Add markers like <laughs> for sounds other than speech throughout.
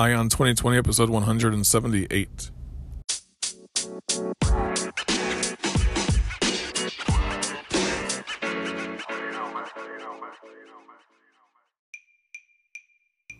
Ion 2020, episode 178.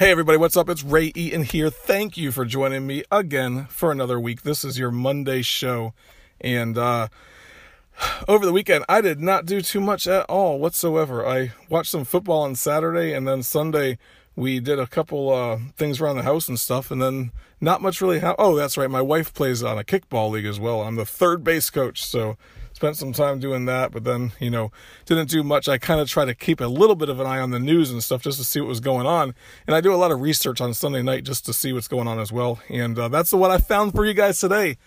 Hey everybody, what's up? It's Ray Eaton here. Thank you for joining me again for another week. This is your Monday show. And uh over the weekend I did not do too much at all whatsoever. I watched some football on Saturday and then Sunday we did a couple uh things around the house and stuff and then not much really happened. Oh, that's right. My wife plays on a kickball league as well. I'm the third base coach, so spent some time doing that, but then, you know, didn't do much. I kind of try to keep a little bit of an eye on the news and stuff just to see what was going on. And I do a lot of research on Sunday night just to see what's going on as well. And uh, that's what I found for you guys today.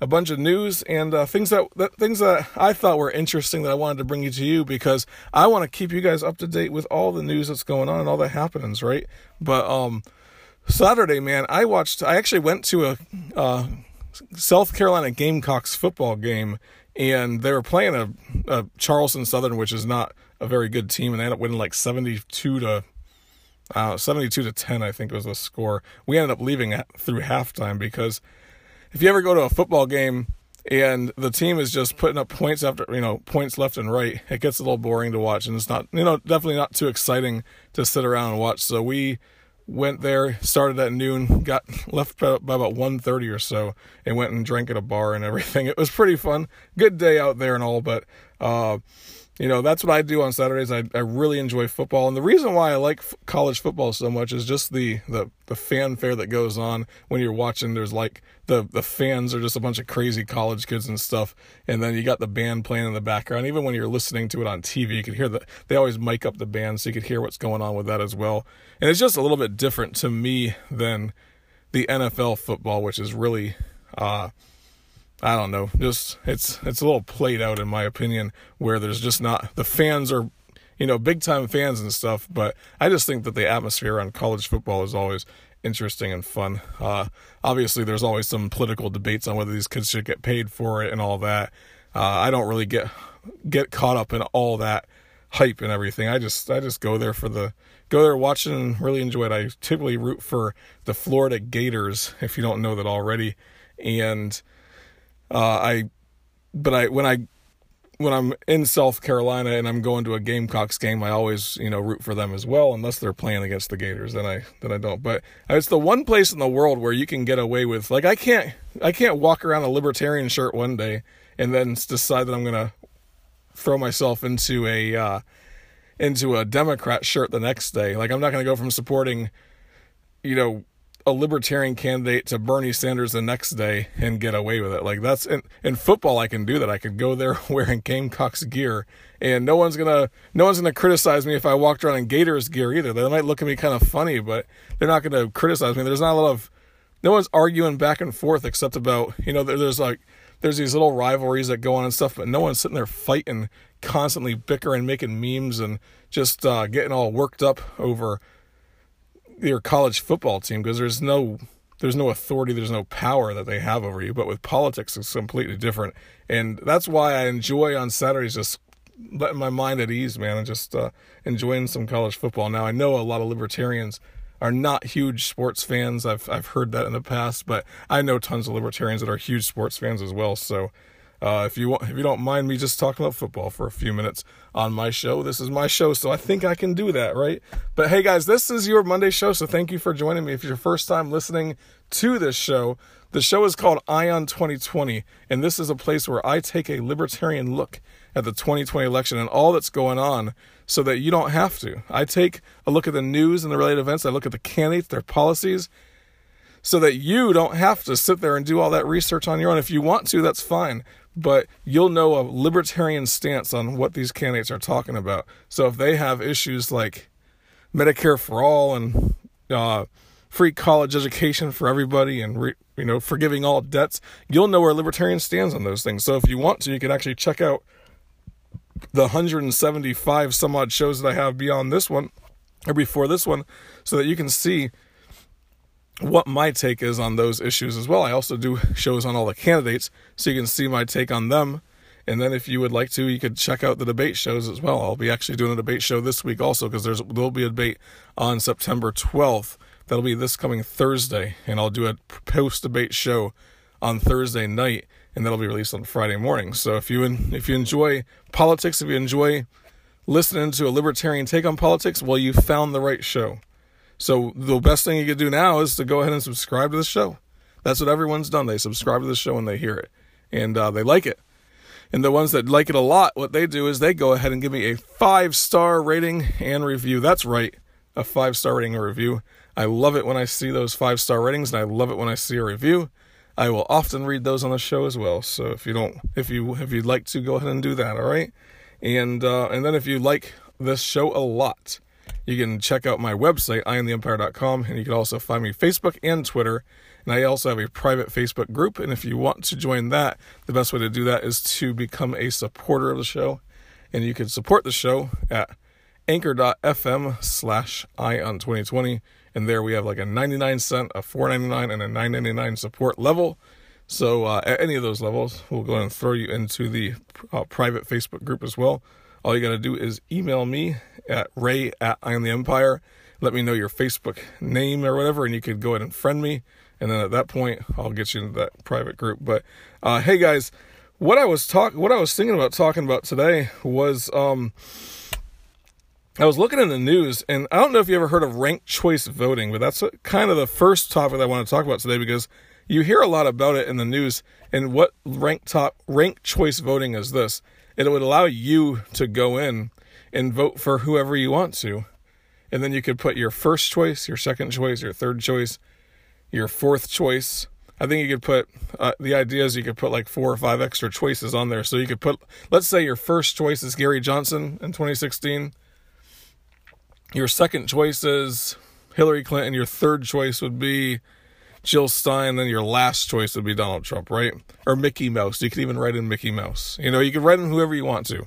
A bunch of news and uh, things that, that things that I thought were interesting that I wanted to bring you to you because I want to keep you guys up to date with all the news that's going on and all the happenings, right? But um, Saturday, man, I watched. I actually went to a uh, South Carolina Gamecocks football game and they were playing a, a, Charleston Southern, which is not a very good team, and they ended up winning like seventy-two to uh, seventy-two to ten, I think was the score. We ended up leaving through halftime because if you ever go to a football game and the team is just putting up points after you know points left and right, it gets a little boring to watch, and it's not you know definitely not too exciting to sit around and watch. So we went there, started at noon, got <laughs> left by, about 1.30 or so, and went and drank at a bar and everything. <laughs> It was pretty fun. Good day out there and all, but uh, you know that's what I do on Saturdays. I, I really enjoy football, and the reason why I like f- college football so much is just the, the the fanfare that goes on when you're watching. There's like the the fans are just a bunch of crazy college kids and stuff, and then you got the band playing in the background. Even when you're listening to it on TV, you can hear that they always mic up the band so you could hear what's going on with that as well. And it's just a little bit different to me than the NFL football, which is really. Uh, I don't know. Just it's it's a little played out in my opinion, where there's just not the fans are, you know, big time fans and stuff. But I just think that the atmosphere on college football is always interesting and fun. Uh, obviously, there's always some political debates on whether these kids should get paid for it and all that. Uh, I don't really get get caught up in all that hype and everything. I just I just go there for the go there watch it and really enjoy it. I typically root for the Florida Gators if you don't know that already, and uh, I, but I when I when I'm in South Carolina and I'm going to a Gamecocks game, I always you know root for them as well, unless they're playing against the Gators. Then I then I don't. But it's the one place in the world where you can get away with like I can't I can't walk around a libertarian shirt one day and then decide that I'm gonna throw myself into a uh, into a Democrat shirt the next day. Like I'm not gonna go from supporting you know a libertarian candidate to Bernie Sanders the next day and get away with it. Like that's in, in football I can do that. I could go there <laughs> wearing Gamecocks gear and no one's gonna no one's gonna criticize me if I walked around in Gators gear either. They might look at me kind of funny, but they're not gonna criticize me. There's not a lot of no one's arguing back and forth except about you know there's like there's these little rivalries that go on and stuff, but no one's sitting there fighting, constantly bickering, making memes, and just uh, getting all worked up over your college football team because there's no there's no authority, there's no power that they have over you. But with politics, it's completely different, and that's why I enjoy on Saturdays just letting my mind at ease, man, and just uh, enjoying some college football. Now I know a lot of libertarians are not huge sports fans. I've I've heard that in the past, but I know tons of libertarians that are huge sports fans as well. So uh, if you want, if you don't mind me just talking about football for a few minutes on my show, this is my show, so I think I can do that, right? But hey, guys, this is your Monday show, so thank you for joining me. If it's your first time listening to this show, the show is called Ion 2020, and this is a place where I take a libertarian look at the 2020 election and all that's going on so that you don't have to. I take a look at the news and the related events, I look at the candidates, their policies, so that you don't have to sit there and do all that research on your own. If you want to, that's fine but you'll know a libertarian stance on what these candidates are talking about. So if they have issues like Medicare for all and uh, free college education for everybody and re, you know forgiving all debts, you'll know where libertarian stands on those things. So if you want to, you can actually check out the 175 some odd shows that I have beyond this one or before this one so that you can see what my take is on those issues as well. I also do shows on all the candidates so you can see my take on them. And then if you would like to, you could check out the debate shows as well. I'll be actually doing a debate show this week also because there's there'll be a debate on September 12th. That'll be this coming Thursday, and I'll do a post debate show on Thursday night, and that'll be released on Friday morning. So if you if you enjoy politics, if you enjoy listening to a libertarian take on politics, well, you found the right show. So the best thing you could do now is to go ahead and subscribe to the show. That's what everyone's done. They subscribe to the show and they hear it, and uh, they like it. And the ones that like it a lot, what they do is they go ahead and give me a five star rating and review. That's right, a five star rating and review. I love it when I see those five star ratings, and I love it when I see a review. I will often read those on the show as well. So if you don't, if you if you'd like to, go ahead and do that. All right, and uh, and then if you like this show a lot, you can check out my website, iamtheempire.com, and you can also find me Facebook and Twitter and I also have a private Facebook group. And if you want to join that, the best way to do that is to become a supporter of the show. And you can support the show at anchor.fm slash ion 2020. And there we have like a 99 cent, a 4.99, and a 9.99 support level. So uh, at any of those levels, we'll go and throw you into the uh, private Facebook group as well. All you got to do is email me at ray at I am the Empire. Let me know your Facebook name or whatever, and you could go ahead and friend me and then at that point I'll get you into that private group. But uh, hey guys, what I was talk what I was thinking about talking about today was um, I was looking in the news, and I don't know if you ever heard of ranked choice voting, but that's kind of the first topic I want to talk about today because you hear a lot about it in the news. And what ranked top ranked choice voting is this? It would allow you to go in and vote for whoever you want to, and then you could put your first choice, your second choice, your third choice, your fourth choice. I think you could put uh, the idea is you could put like four or five extra choices on there. So you could put, let's say your first choice is Gary Johnson in 2016. Your second choice is Hillary Clinton. Your third choice would be Jill Stein. Then your last choice would be Donald Trump, right? Or Mickey Mouse. You could even write in Mickey Mouse. You know, you could write in whoever you want to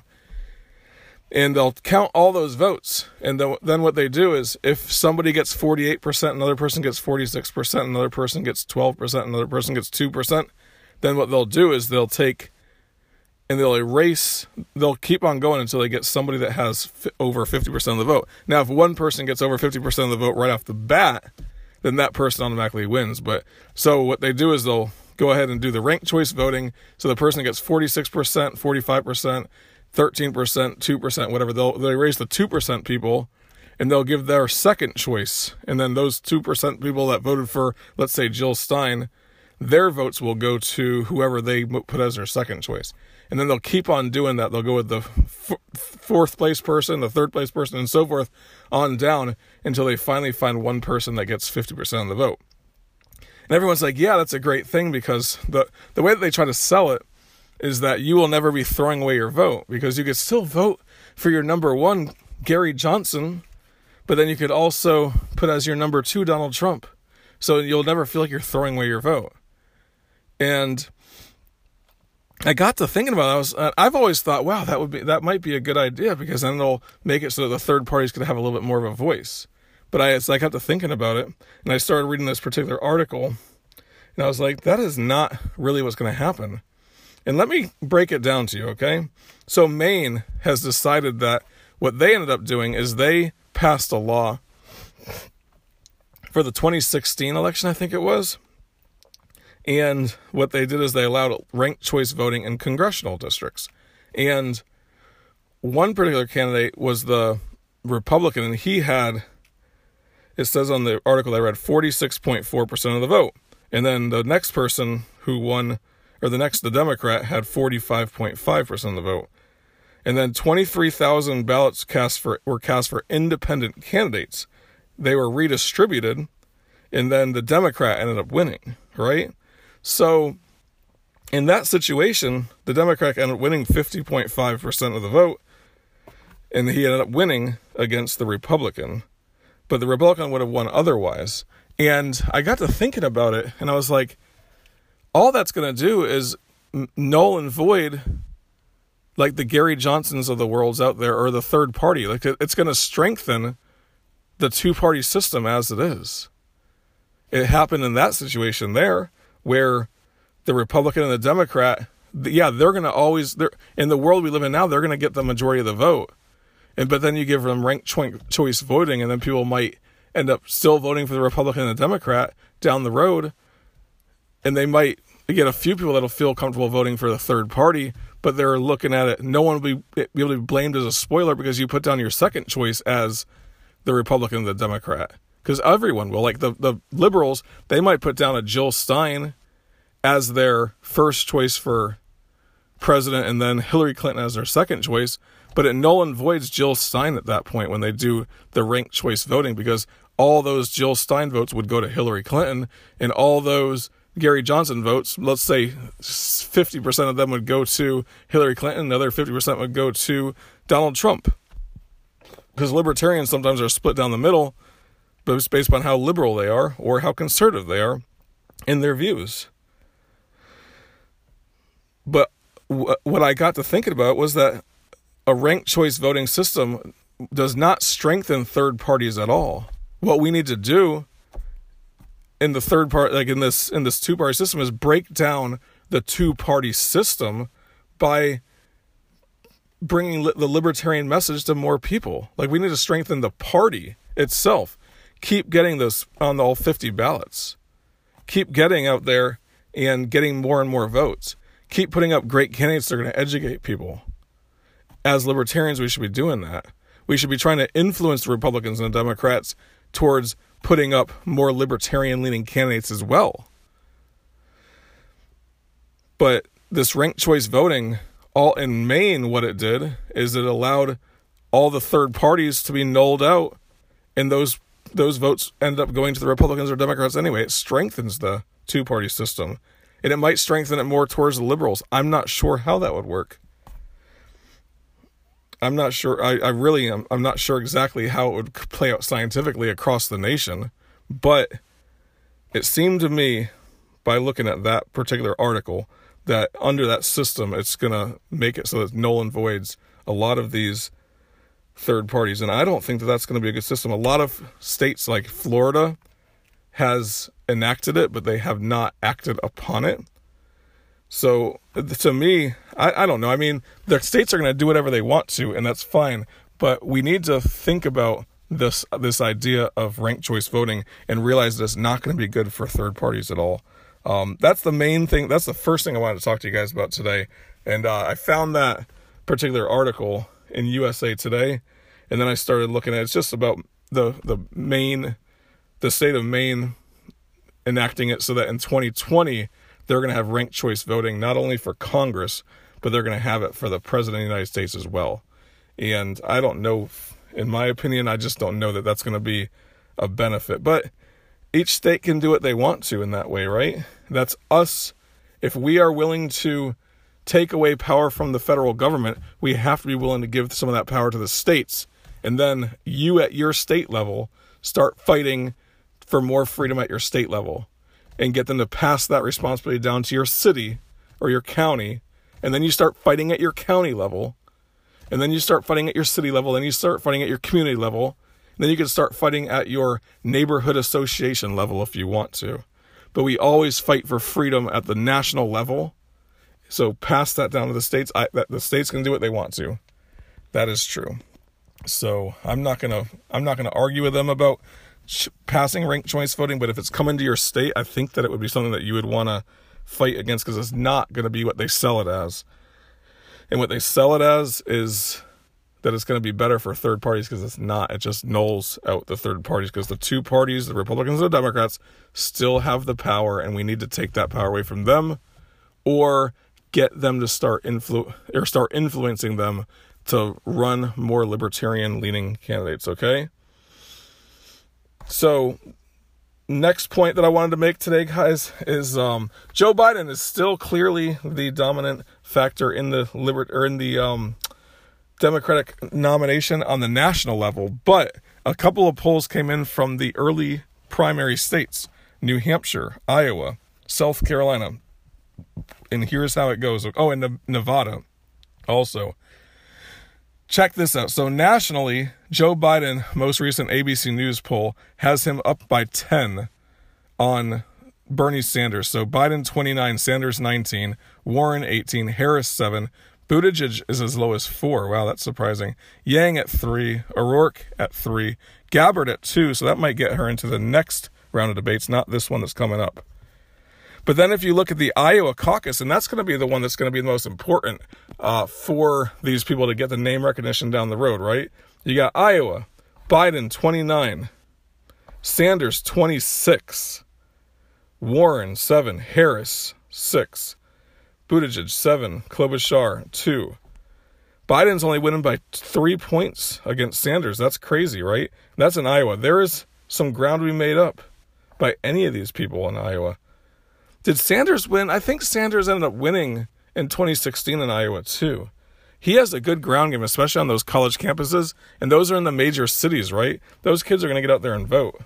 and they'll count all those votes. And then what they do is if somebody gets 48%, another person gets 46%, another person gets 12%, another person gets 2%, then what they'll do is they'll take and they'll erase, they'll keep on going until they get somebody that has f- over 50% of the vote. Now, if one person gets over 50% of the vote right off the bat, then that person automatically wins. But so what they do is they'll go ahead and do the ranked choice voting. So the person gets 46%, 45%, 13%, 2%, whatever. They'll they raise the 2% people and they'll give their second choice. And then those 2% people that voted for, let's say, Jill Stein, their votes will go to whoever they put as their second choice. And then they'll keep on doing that. They'll go with the f- fourth place person, the third place person, and so forth on down until they finally find one person that gets 50% of the vote. And everyone's like, yeah, that's a great thing because the, the way that they try to sell it is that you will never be throwing away your vote because you could still vote for your number one, Gary Johnson, but then you could also put as your number two Donald Trump. So you'll never feel like you're throwing away your vote. And I got to thinking about it. I was uh, I've always thought, wow, that would be that might be a good idea because then it'll make it so that the third parties could have a little bit more of a voice. But I so I got to thinking about it and I started reading this particular article and I was like, that is not really what's going to happen. And let me break it down to you, okay? So Maine has decided that what they ended up doing is they passed a law for the 2016 election, I think it was. And what they did is they allowed ranked choice voting in congressional districts. And one particular candidate was the Republican, and he had, it says on the article I read, 46.4% of the vote. And then the next person who won or the next, the Democrat had 45.5% of the vote. And then 23,000 ballots cast for, were cast for independent candidates. They were redistributed, and then the Democrat ended up winning, right? So, in that situation, the Democrat ended up winning 50.5% of the vote, and he ended up winning against the Republican. But the Republican would have won otherwise. And I got to thinking about it, and I was like, all that's going to do is null and void like the Gary Johnsons of the world's out there or the third party. Like it's going to strengthen the two party system as it is. It happened in that situation there where the Republican and the Democrat, yeah, they're going to always, they're, in the world we live in now, they're going to get the majority of the vote. And but then you give them ranked choice voting, and then people might end up still voting for the Republican and the Democrat down the road, and they might get a few people that'll feel comfortable voting for the third party, but they're looking at it. No one will be, be able to be blamed as a spoiler because you put down your second choice as the Republican and the Democrat. Because everyone will. Like the, the liberals, they might put down a Jill Stein as their first choice for president and then Hillary Clinton as their second choice. But it null and voids Jill Stein at that point when they do the ranked choice voting because all those Jill Stein votes would go to Hillary Clinton and all those Gary Johnson votes, let's say 50% of them would go to Hillary Clinton, another 50% would go to Donald Trump. Because libertarians sometimes are split down the middle, based on how liberal they are or how conservative they are in their views. But what I got to thinking about was that a ranked choice voting system does not strengthen third parties at all. What we need to do in the third part like in this in this two party system is break down the two party system by bringing the libertarian message to more people like we need to strengthen the party itself keep getting this on all 50 ballots. Keep getting out there and getting more and more votes. Keep putting up great candidates that are going to educate people. As libertarians we should be doing that. We should be trying to influence the republicans and the democrats towards putting up more libertarian leaning candidates as well. But this ranked choice voting, all in Maine, what it did is it allowed all the third parties to be nulled out, and those those votes end up going to the Republicans or Democrats anyway. It strengthens the two party system. And it might strengthen it more towards the liberals. I'm not sure how that would work. I'm not sure. I, I really am. I'm not sure exactly how it would play out scientifically across the nation, but it seemed to me, by looking at that particular article, that under that system, it's going to make it so that null and voids a lot of these third parties. And I don't think that that's going to be a good system. A lot of states like Florida has enacted it, but they have not acted upon it. So to me, I, I don't know. I mean, the states are going to do whatever they want to, and that's fine. But we need to think about this this idea of ranked choice voting and realize that it's not going to be good for third parties at all. Um, that's the main thing. That's the first thing I wanted to talk to you guys about today. And uh, I found that particular article in USA Today, and then I started looking at it's just about the the Maine, the state of Maine enacting it so that in 2020 they're going to have ranked choice voting not only for Congress, but they're going to have it for the President of the United States as well. And I don't know, in my opinion, I just don't know that that's going to be a benefit. But each state can do what they want to in that way, right? That's us. If we are willing to take away power from the federal government, we have to be willing to give some of that power to the states. And then you at your state level start fighting for more freedom at your state level and get them to pass that responsibility down to your city or your county. And then you start fighting at your county level. And then you start fighting at your city level. And you start fighting at your community level. And then you can start fighting at your neighborhood association level if you want to. But we always fight for freedom at the national level. So pass that down to the states. I, that the states can do what they want to. That is true. So I'm not gonna I'm not gonna argue with them about passing ranked choice voting, but if it's coming to your state, I think that it would be something that you would want to fight against because it's not to be what they sell it as. And what they sell it as is that it's going to be better for third parties because it's not. It just nulls out the third parties because the two parties, the Republicans and the Democrats, still have the power, and we need to take that power away from them, or get them to start influ or start influencing them to run more libertarian leaning candidates. Okay. So, next point that I wanted to make today, guys, is um, Joe Biden is still clearly the dominant factor in the liber- or in the um, Democratic nomination on the national level, but a couple of polls came in from the early primary states New Hampshire, Iowa, South Carolina. And here's how it goes. Oh, and Nevada also. Check this out. So, nationally, Joe Biden, most recent ABC News poll, has him up by 10 on Bernie Sanders. So, Biden 29, Sanders 19, Warren 18, Harris 7, Buttigieg is as low as 4. Wow, that's surprising. Yang at 3, O'Rourke at 3, Gabbard at 2. So, that might get her into the next round of debates, not this one that's coming up. But then if you look at the Iowa caucus, and that's going to be the one that's going to be the most important uh, for these people to get the name recognition down the road, right? You got Iowa, Biden 29, Sanders 26, Warren 7, Harris 6, Buttigieg 7, Klobuchar 2. Biden's only winning by three points against Sanders. That's crazy, right? That's in Iowa. There is some ground to be made up by any of these people in Iowa. Did Sanders win? I think Sanders ended up winning in 2016 in Iowa too. He has a good ground game, especially on those college campuses, and those are in the major cities, right? Those kids are going to get out there and vote.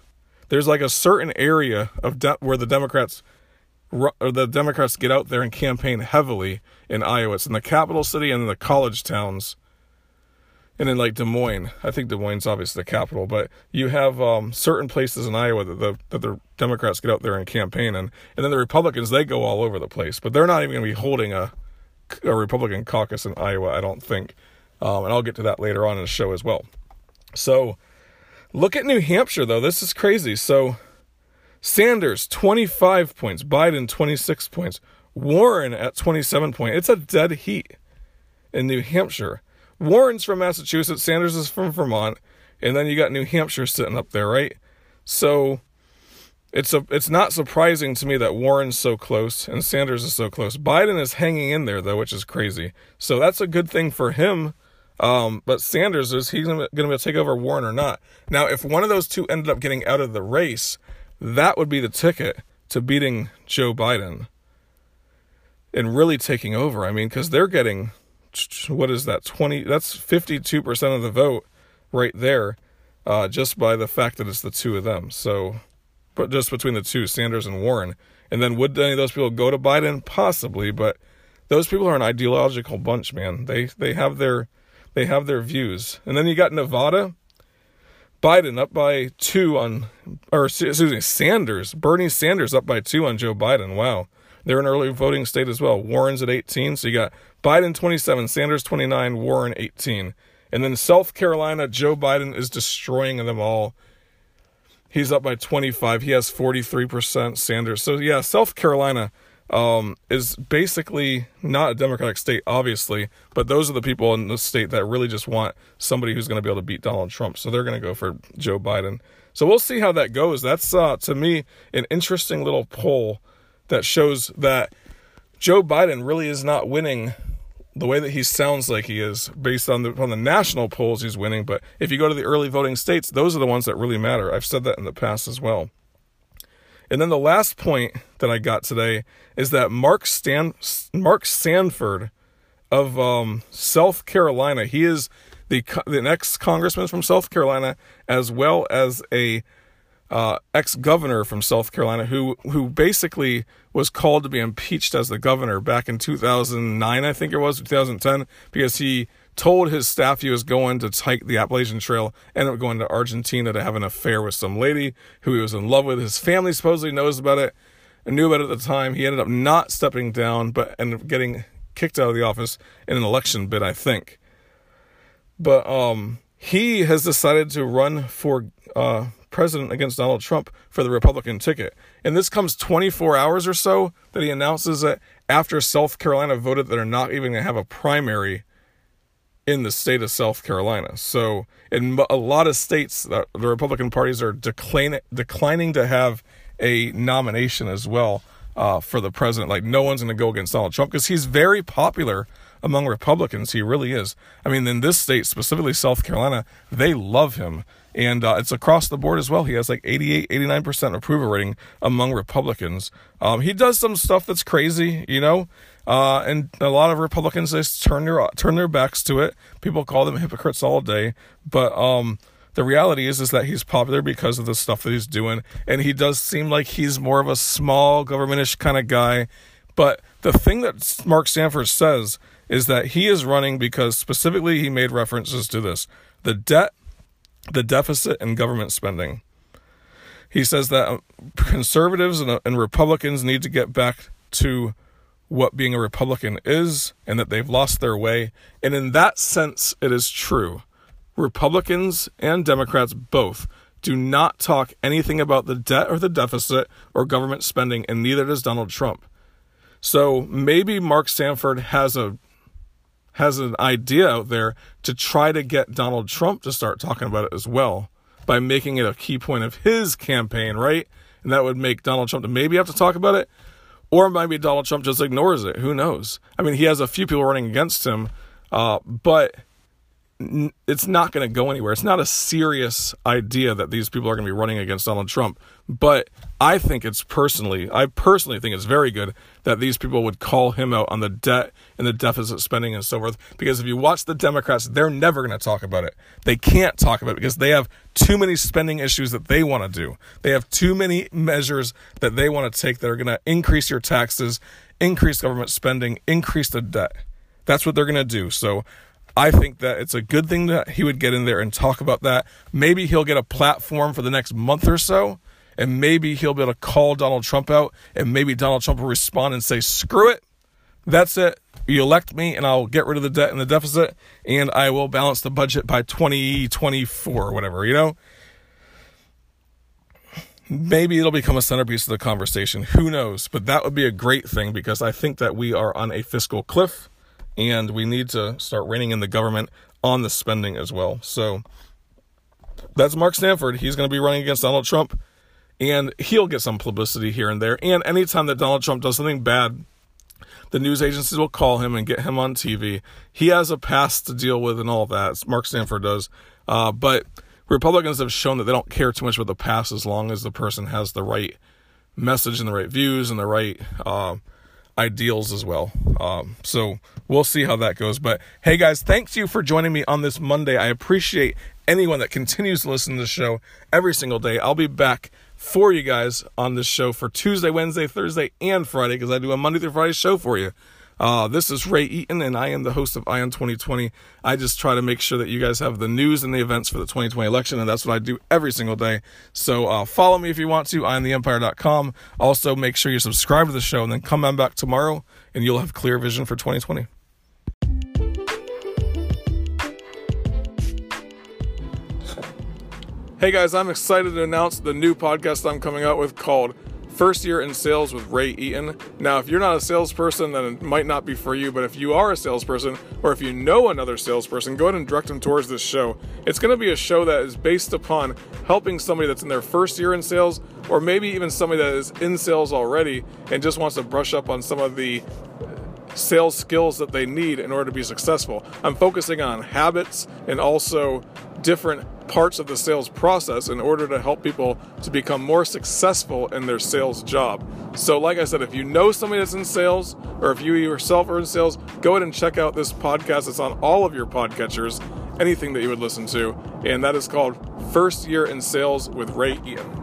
There's like a certain area of de- where the Democrats or the Democrats get out there and campaign heavily in Iowa. It's in the capital city and in the college towns and then like Des Moines, I think Des Moines is obviously the capital, but you have um, certain places in Iowa that the that the Democrats get out there and campaign, and and then the Republicans they go all over the place, but they're not even going to be holding a a Republican caucus in Iowa, I don't think, um, and I'll get to that later on in the show as well. So, look at New Hampshire though. This is crazy. So, Sanders 25 points, Biden 26 points, Warren at 27 points. It's a dead heat in New Hampshire. Warren's from Massachusetts, Sanders is from Vermont, and then you got New Hampshire sitting up there, right? So it's a it's not surprising to me that Warren's so close and Sanders is so close. Biden is hanging in there though, which is crazy. So that's a good thing for him. Um, but Sanders is he's going to be able to take over Warren or not. Now, if one of those two ended up getting out of the race, that would be the ticket to beating Joe Biden and really taking over. I mean, because they're getting what is that 20 that's 52% of the vote right there uh, just by the fact that it's the two of them. So but just between the two sanders and warren. And then would any of those people go to biden? Possibly but those people are an ideological bunch man. They they have their they have their views. And then you got nevada. Biden up by two on or excuse me sanders bernie sanders up by two on joe biden. Wow they're an early voting state as well. Warren's at 18, so you got Biden 27, Sanders 29, Warren 18. And then South Carolina, Joe Biden is destroying them all. He's up by 25. He has 43%, Sanders. So, yeah, South Carolina um, is basically not a Democratic state, obviously, but those are the people in the state that really just want somebody who's going to be able to beat Donald Trump. So they're going to go for Joe Biden. So we'll see how that goes. That's, uh, to me, an interesting little poll that shows that Joe Biden really is not winning the way that he sounds like he is based on the on the national polls he's winning. But if you go to the early voting states those are the ones that really matter. I've said that in the past as well. And then the last point that i got today is that mark stan mark sanford of um, south carolina he is the the next congressman from south carolina as well as a uh, ex governor from South Carolina who who basically was called to be impeached as the governor back in 2009, I think it was 2010, because he told his staff he was going to hike the Appalachian Trail, ended up going to Argentina to have an affair with some lady who he was in love with. His family supposedly knows about it and knew about it at the time. He ended up not stepping down, but ended up getting kicked out of the office in an election bid, I think. But um, he has decided to run for uh, president against Donald Trump for the Republican ticket. And this comes 24 hours or so that he announces it after South Carolina voted that they're not even going to have a primary in the state of South Carolina. So, in a lot of states, the Republican parties are declining declining to have a nomination as well uh, for the president. Like, no one's going to go against Donald Trump because he's very popular among Republicans. He really is. I mean, in this state, specifically South Carolina, they love him and uh, it's across the board as well. He has like 88, 89% approval rating among Republicans. Um, he does some stuff that's crazy, you know, uh, and a lot of Republicans just turn their turn their backs to it. People call them hypocrites all day, but um, the reality is is that he's popular because of the stuff that he's doing and he does seem like he's more of a small governmentish kind of guy but the thing that mark sanford says is that he is running because specifically he made references to this the debt the deficit and government spending. He says that uh, conservatives and, uh, and republicans need to get back to what being a republican is and that they've lost their way. And in that sense it is true. Republicans and Democrats both do not talk anything about the debt or the deficit or government spending, and neither does Donald Trump. So maybe Mark Sanford has a has an idea out there to try to get Donald Trump to start talking about it as well by making it a key point of his campaign, right? And that would make Donald Trump to maybe have to talk about it, or maybe Donald Trump just ignores it. Who knows? I mean, he has a few people running against him, uh, but it's not going to go anywhere. It's not a serious idea that these people are going to be running against Donald Trump. But I think it's personally, I personally think it's very good that these people would call him out on the debt and the deficit spending and so forth. Because if you watch the Democrats, they're never going to talk about it. They can't talk about it because they have too many spending issues that they want to do. They have too many measures that they want to take that are going to increase your taxes, increase government spending, increase the debt. That's what they're going to do. So I think that it's a good thing that he would get in there and talk about that. Maybe he'll get a platform for the next month or so, and maybe he'll be able to call Donald Trump out, and maybe Donald Trump will respond and say, screw it. That's it. You elect me, and I'll get rid of the debt and the deficit, and I will balance the budget by 2024 or whatever, you know? Maybe it'll become a centerpiece of the conversation. Who knows? But that would be a great thing because I think that we are on a fiscal cliff and we need to start reining in the government on the spending as well. So that's Mark Stanford. He's going to be running against Donald Trump, and he'll get some publicity here and there. And anytime that Donald Trump does something bad, the news agencies will call him and get him on TV. He has a past to deal with and all that. Mark Stanford does. Uh, but Republicans have shown that they don't care too much about the past as long as the person has the right message and the right views and the right uh, ideals as well. Um, so we'll see how that goes. But hey, guys, thanks you for joining me on this Monday. I appreciate anyone that continues to listen to the show every single day. I'll be back for you guys on this show for Tuesday, Wednesday, Thursday, and Friday because I do a Monday through Friday show for you. Uh, this is Ray Eaton, and I am the host of Ion 2020. I just try to make sure that you guys have the news and the events for the 2020 election, and that's what I do every single day. So uh, follow me if you want to, iontheempire.com. Also, make sure you subscribe to the show, and then come on back tomorrow, and you'll have clear vision for 2020. Hey guys, I'm excited to announce the new podcast I'm coming out with called First Year in Sales with Ray Eaton. Now, if you're not a salesperson, then it might not be for you, but if you are a salesperson or if you know another salesperson, go ahead and direct them towards this show. It's going to be a show that is based upon helping somebody that's in their first year in sales or maybe even somebody that is in sales already and just wants to brush up on some of the sales skills that they need in order to be successful. I'm focusing on habits and also different parts of the sales process in order to help people to become more successful in their sales job. So, like I said, if you know somebody that's in sales or if you yourself are in sales, go ahead and check out this podcast. It's on all of your podcatchers, anything that you would listen to, and that is called First Year in Sales with Ray Eaton.